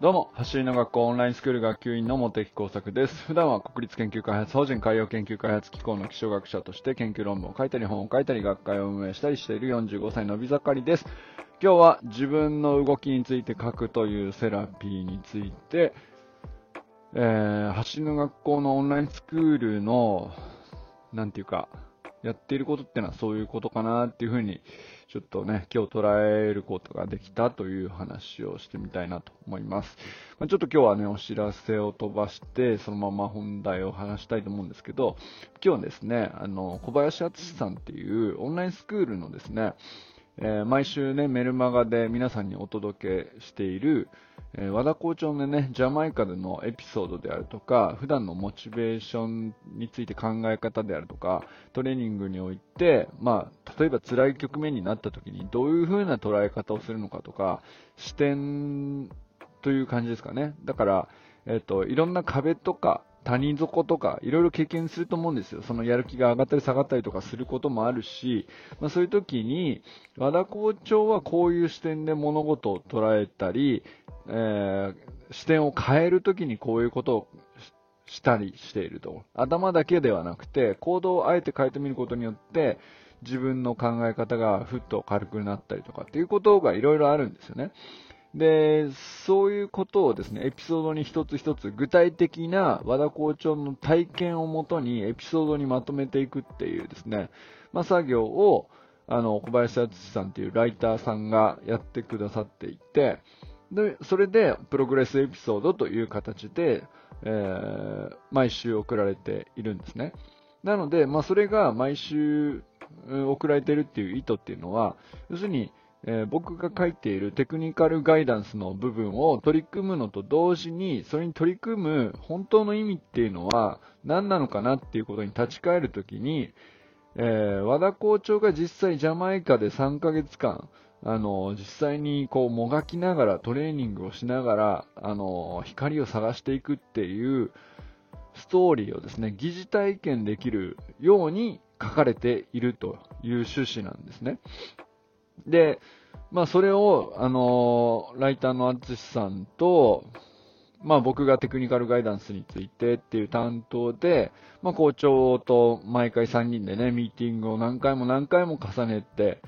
どうも、走りの学校オンラインスクール学級委員の茂木耕作です。普段は国立研究開発法人海洋研究開発機構の気象学者として研究論文を書いたり本を書いたり学会を運営したりしている45歳のび盛りです。今日は自分の動きについて書くというセラピーについて、えー、走りの学校のオンラインスクールの、なんていうか、やっていることってのはそういうことかなっていうふうにちょっとね、今日捉えることができたという話をしてみたいなと思います。まあ、ちょっと今日はね、お知らせを飛ばして、そのまま本題を話したいと思うんですけど、今日はですね、あの、小林敦さんっていうオンラインスクールのですね、えー、毎週ね、メルマガで皆さんにお届けしている、え、和田校長のね、ジャマイカでのエピソードであるとか、普段のモチベーションについて考え方であるとか、トレーニングにおいて、まあ、例えば辛い局面になった時にどういう風な捉え方をするのかとか、視点という感じですかね。だから、えっ、ー、と、いろんな壁とか、谷底とか、いろいろ経験すると思うんですよ。そのやる気が上がったり下がったりとかすることもあるし、まあ、そういう時に、和田校長はこういう視点で物事を捉えたり、えー、視点を変える時にこういうことをしたりしていると。頭だけではなくて、行動をあえて変えてみることによって、自分の考え方がふっと軽くなったりとかっていうことがいろいろあるんですよね。で、そういうことをですね、エピソードに一つ一つ具体的な和田校長の体験をもとにエピソードにまとめていくっていうですね、まあ、作業を、あの、小林敦さんっていうライターさんがやってくださっていて、で、それで、プログレスエピソードという形で、えー、毎週送られているんですね。なので、まあ、それが毎週送られているっていう意図っていうのは、要するに、えー、僕が書いているテクニカルガイダンスの部分を取り組むのと同時に、それに取り組む本当の意味っていうのは何なのかなっていうことに立ち返るときに、えー、和田校長が実際ジャマイカで3ヶ月間、あの、実際にこうもがきながらトレーニングをしながら、あの、光を探していくっていうストーリーをですね、疑似体験できるように書かれているという趣旨なんですね。で、まあそれを、あの、ライターの淳さんと、まあ僕がテクニカルガイダンスについてっていう担当で、まあ校長と毎回3人でね、ミーティングを何回も何回も重ねて、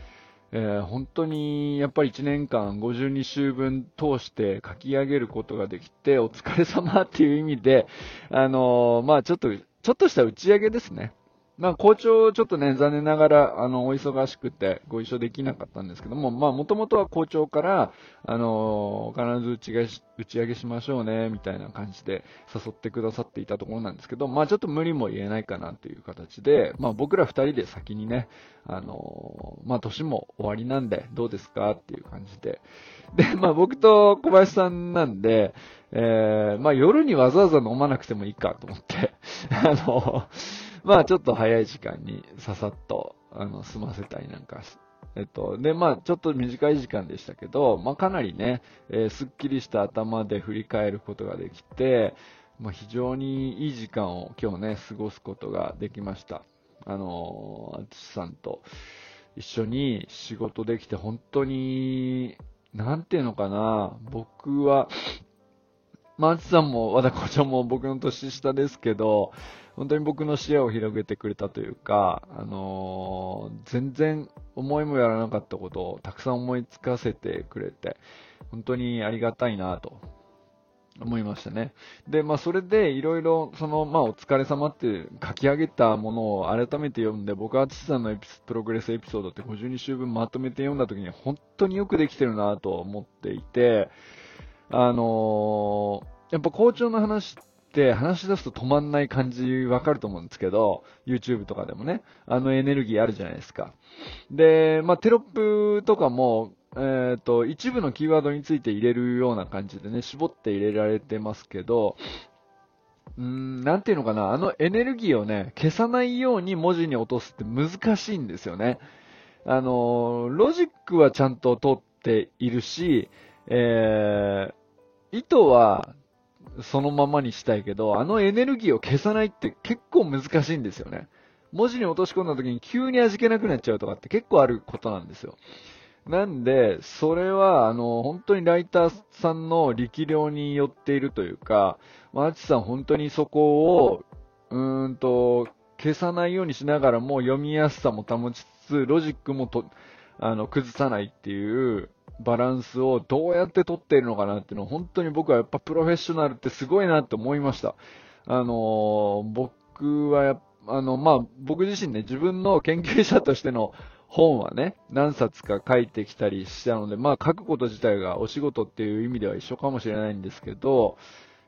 えー、本当にやっぱり1年間52週分通して書き上げることができて、お疲れ様っていう意味で、あのー、まあちょっと、ちょっとした打ち上げですね。まあ、校長、ちょっとね、残念ながら、あの、お忙しくてご一緒できなかったんですけども、まあ、もともとは校長から、あの、必ず打ち打ち上げしましょうね、みたいな感じで誘ってくださっていたところなんですけど、まあ、ちょっと無理も言えないかなという形で、まあ、僕ら二人で先にね、あの、まあ、年も終わりなんで、どうですかっていう感じで。で、まあ、僕と小林さんなんで、えー、まあ、夜にわざわざ飲まなくてもいいかと思って、あの、まあちょっと早い時間にささっと、あの、済ませたりなんかし、えっと、で、まあちょっと短い時間でしたけど、まあかなりね、えー、すっきりした頭で振り返ることができて、まあ非常にいい時間を今日ね、過ごすことができました。あのー、あつさんと一緒に仕事できて本当に、なんていうのかな、僕は、まあ、あつさんも和田校長も僕の年下ですけど、本当に僕の視野を広げてくれたというか、あのー、全然思いもやらなかったことをたくさん思いつかせてくれて、本当にありがたいなと思いましたね。で、まあそれでいろいろ、その、まあお疲れ様って書き上げたものを改めて読んで、僕は父さんのエピプログレスエピソードって52週分まとめて読んだ時に本当によくできてるなと思っていて、あのー、やっぱ校長の話って話し出すと止まんない感じわかると思うんですけど、YouTube とかでもね、あのエネルギーあるじゃないですか。で、まあ、テロップとかも、えっ、ー、と、一部のキーワードについて入れるような感じでね、絞って入れられてますけど、うん、なんていうのかな、あのエネルギーをね、消さないように文字に落とすって難しいんですよね。あの、ロジックはちゃんと通っているし、えー、意図はそのままにしたいけど、あのエネルギーを消さないって結構難しいんですよね。文字に落とし込んだ時に急に味気なくなっちゃうとかって結構あることなんですよ。なんで、それは、あの、本当にライターさんの力量によっているというか、マーチさん本当にそこを、うんと、消さないようにしながらも読みやすさも保ちつつ、ロジックもと、あの、崩さないっていうバランスをどうやって取っているのかなっていうのを本当に僕はやっぱプロフェッショナルってすごいなって思いました。あの僕はやあの、まあ、僕自身ね、自分の研究者としての本はね、何冊か書いてきたりしたので、まあ、書くこと自体がお仕事っていう意味では一緒かもしれないんですけど、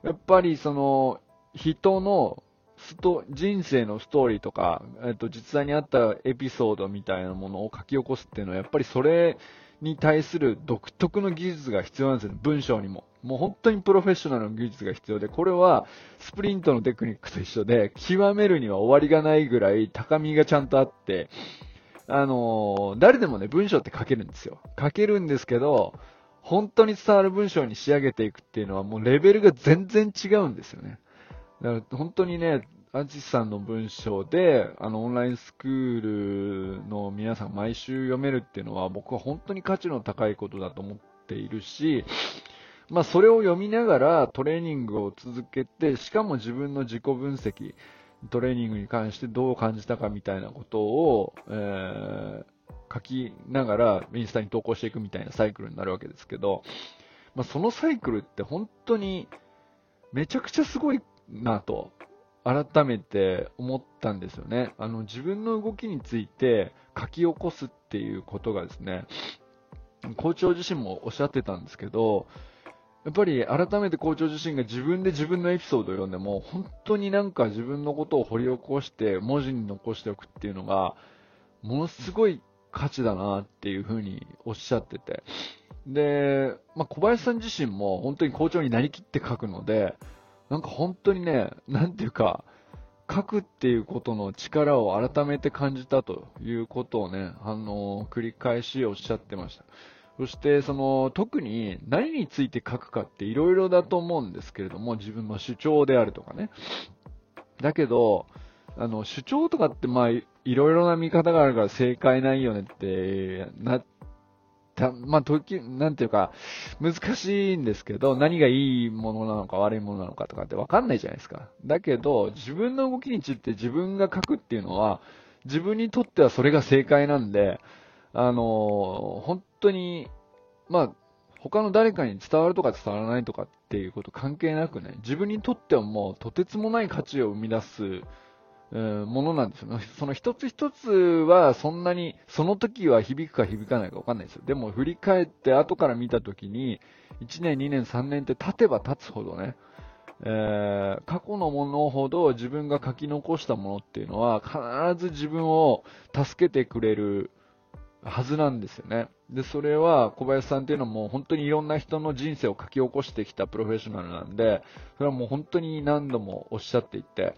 やっぱりその、人のスト、人生のストーリーとか、えっと、実際にあったエピソードみたいなものを書き起こすっていうのは、やっぱりそれに対する独特の技術が必要なんですよ、文章にも。もう本当にプロフェッショナルの技術が必要で、これはスプリントのテクニックと一緒で、極めるには終わりがないぐらい高みがちゃんとあって、あのー、誰でもね、文章って書けるんですよ。書けるんですけど、本当に伝わる文章に仕上げていくっていうのはもうレベルが全然違うんですよね。だから本当にね、アジさんの文章で、あの、オンラインスクールの皆さん毎週読めるっていうのは僕は本当に価値の高いことだと思っているし、まあ、それを読みながらトレーニングを続けて、しかも自分の自己分析、トレーニングに関してどう感じたかみたいなことを、えー、書きながらインスタに投稿していくみたいなサイクルになるわけですけど、まあ、そのサイクルって本当にめちゃくちゃすごいなと、改めて思ったんですよね。あの、自分の動きについて書き起こすっていうことがですね、校長自身もおっしゃってたんですけど、やっぱり改めて校長自身が自分で自分のエピソードを読んでも、本当になんか自分のことを掘り起こして文字に残しておくっていうのが、ものすごい価値だなっていうふうにおっしゃってて。で、まあ、小林さん自身も本当に校長になりきって書くので、なんか本当にね、なんていうか、書くっていうことの力を改めて感じたということをね、あの、繰り返しおっしゃってました。そして、その、特に何について書くかって色々だと思うんですけれども、自分の主張であるとかね。だけど、あの、主張とかってまあ、いろいろな見方があるから正解ないよねって、なっ、た、まあ、時、なんていうか、難しいんですけど、何がいいものなのか悪いものなのかとかってわかんないじゃないですか。だけど、自分の動きについて自分が書くっていうのは、自分にとってはそれが正解なんで、あの本当に、まあ、他の誰かに伝わるとか伝わらないとかっていうこと関係なくね、自分にとってはもうとてつもない価値を生み出す、ものなんですよ。その一つ一つはそんなに、その時は響くか響かないかわかんないですよ。でも振り返って後から見た時に、1年、2年、3年って経てば経つほどね、えー、過去のものほど自分が書き残したものっていうのは必ず自分を助けてくれる、はずなんですよね。で、それは小林さんっていうのも本当にいろんな人の人生を書き起こしてきたプロフェッショナルなんで、それはもう本当に何度もおっしゃっていて、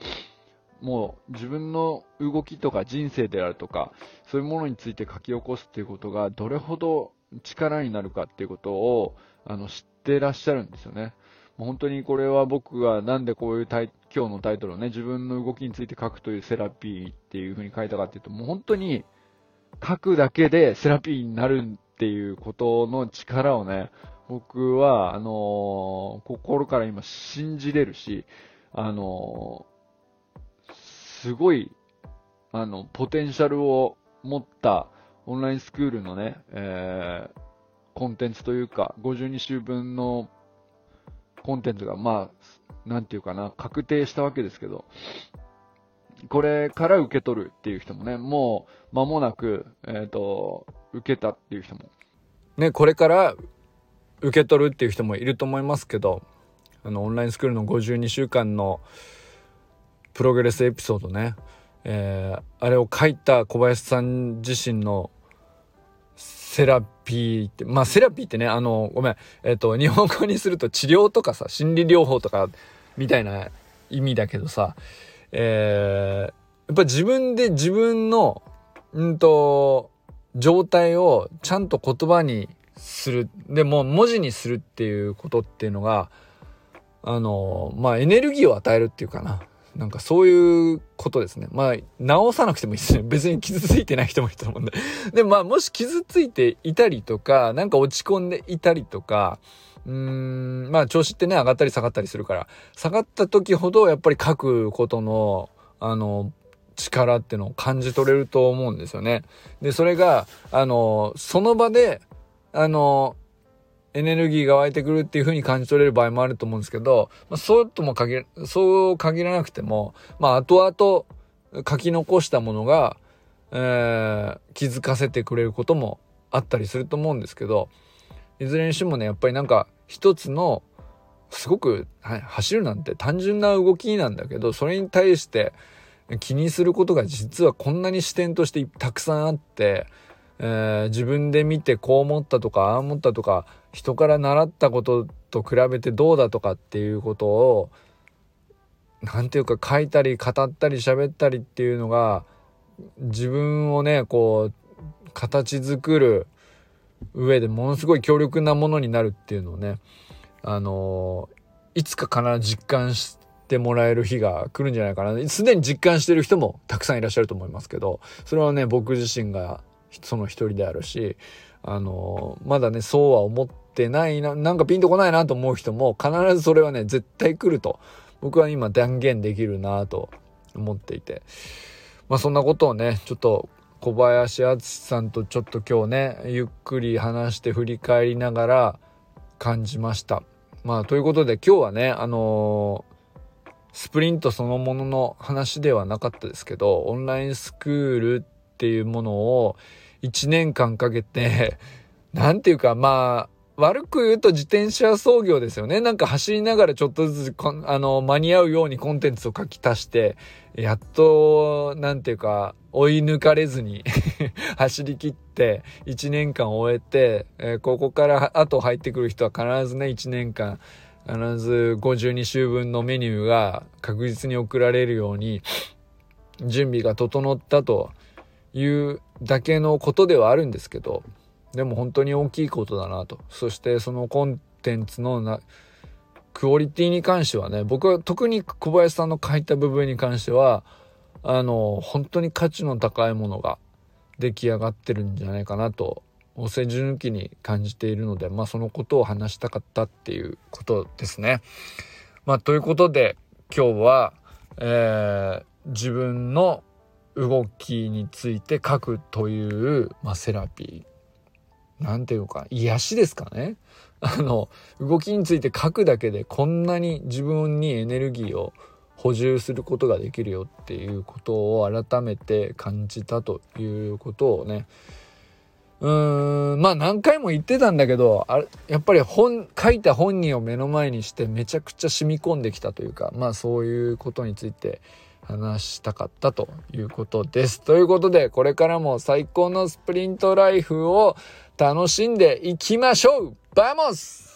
もう自分の動きとか人生であるとか、そういうものについて書き起こすっていうことがどれほど力になるかっていうことを、あの、知ってらっしゃるんですよね。もう本当にこれは僕がなんでこういうタイ今日のタイトルをね、自分の動きについて書くというセラピーっていう風に書いたかっていうと、もう本当に書くだけでセラピーになるっていうことの力をね、僕は、あのー、心から今信じれるし、あのー、すごい、あの、ポテンシャルを持ったオンラインスクールのね、えー、コンテンツというか、52週分のコンテンツが、まあ、なんていうかな、確定したわけですけど、これから受け取るっていう人もね、もう間もなく、えっ、ー、と、受けたっていう人も。ね、これから受け取るっていう人もいると思いますけど、あの、オンラインスクールの52週間のプログレスエピソードね、えー、あれを書いた小林さん自身のセラピーって、まあセラピーってね、あの、ごめん、えっ、ー、と、日本語にすると治療とかさ、心理療法とかみたいな意味だけどさ、えー、やっぱ自分で自分の、うんと、状態をちゃんと言葉にする。でも文字にするっていうことっていうのが、あの、まあ、エネルギーを与えるっていうかな。なんかそういうことですね。まあ、直さなくてもいいですね。別に傷ついてない人もいると思うんで。でもまあ、もし傷ついていたりとか、なんか落ち込んでいたりとか、うーん、まあ調子ってね、上がったり下がったりするから、下がった時ほどやっぱり書くことの、あの、力っていうのを感じ取れると思うんですよね。で、それが、あの、その場で、あの、エネルギーが湧いてくるっていう風に感じ取れる場合もあると思うんですけど、まあ、そうとも限ら、そう限らなくても、まあ、後々書き残したものが、えー、気づかせてくれることもあったりすると思うんですけど、いずれにしてもね、やっぱりなんか、一つの、すごく、はい、走るなんて単純な動きなんだけど、それに対して気にすることが実はこんなに視点としてたくさんあって、えー、自分で見てこう思ったとか、ああ思ったとか、人から習ったことと比べてどうだとかっていうことを、なんていうか書いたり語ったり喋ったりっていうのが、自分をね、こう、形作る上でものすごい強力なものになるっていうのをね、あのー、いつか必ず実感してもらえる日が来るんじゃないかな。すでに実感してる人もたくさんいらっしゃると思いますけど、それはね、僕自身がその一人であるし、あの、まだね、そうは思ってないな、なんかピンとこないなと思う人も必ずそれはね、絶対来ると、僕は今断言できるなと思っていて。まあそんなことをね、ちょっと小林敦さんとちょっと今日ね、ゆっくり話して振り返りながら感じました。まあということで今日はね、あのー、スプリントそのものの話ではなかったですけど、オンラインスクールっていうものを1年間かけて、なんていうか、まあ、悪く言うと自転車操業ですよね。なんか走りながらちょっとずつあの、間に合うようにコンテンツを書き足して、やっと、なんていうか、追い抜かれずに 走り切って1年間終えて、えー、ここから後入ってくる人は必ずね、1年間、必ず52週分のメニューが確実に送られるように、準備が整ったというだけのことではあるんですけど、でも本当に大きいことだなと。そしてそのコンテンツのな、クオリティに関してはね、僕は特に小林さんの書いた部分に関しては、あの、本当に価値の高いものが出来上がってるんじゃないかなと、お世辞抜きに感じているので、まあそのことを話したかったっていうことですね。まあということで、今日は、えー、自分の動きについて書くという、まあ、セラピー。なんていうか、癒しですかね。あの、動きについて書くだけでこんなに自分にエネルギーを補充することができるよっていうことを改めて感じたということをね、うーん、まあ何回も言ってたんだけど、あ、やっぱり本、書いた本人を目の前にしてめちゃくちゃ染み込んできたというか、まあそういうことについて話したかったということです。ということで、これからも最高のスプリントライフを楽しんでいきましょうバモス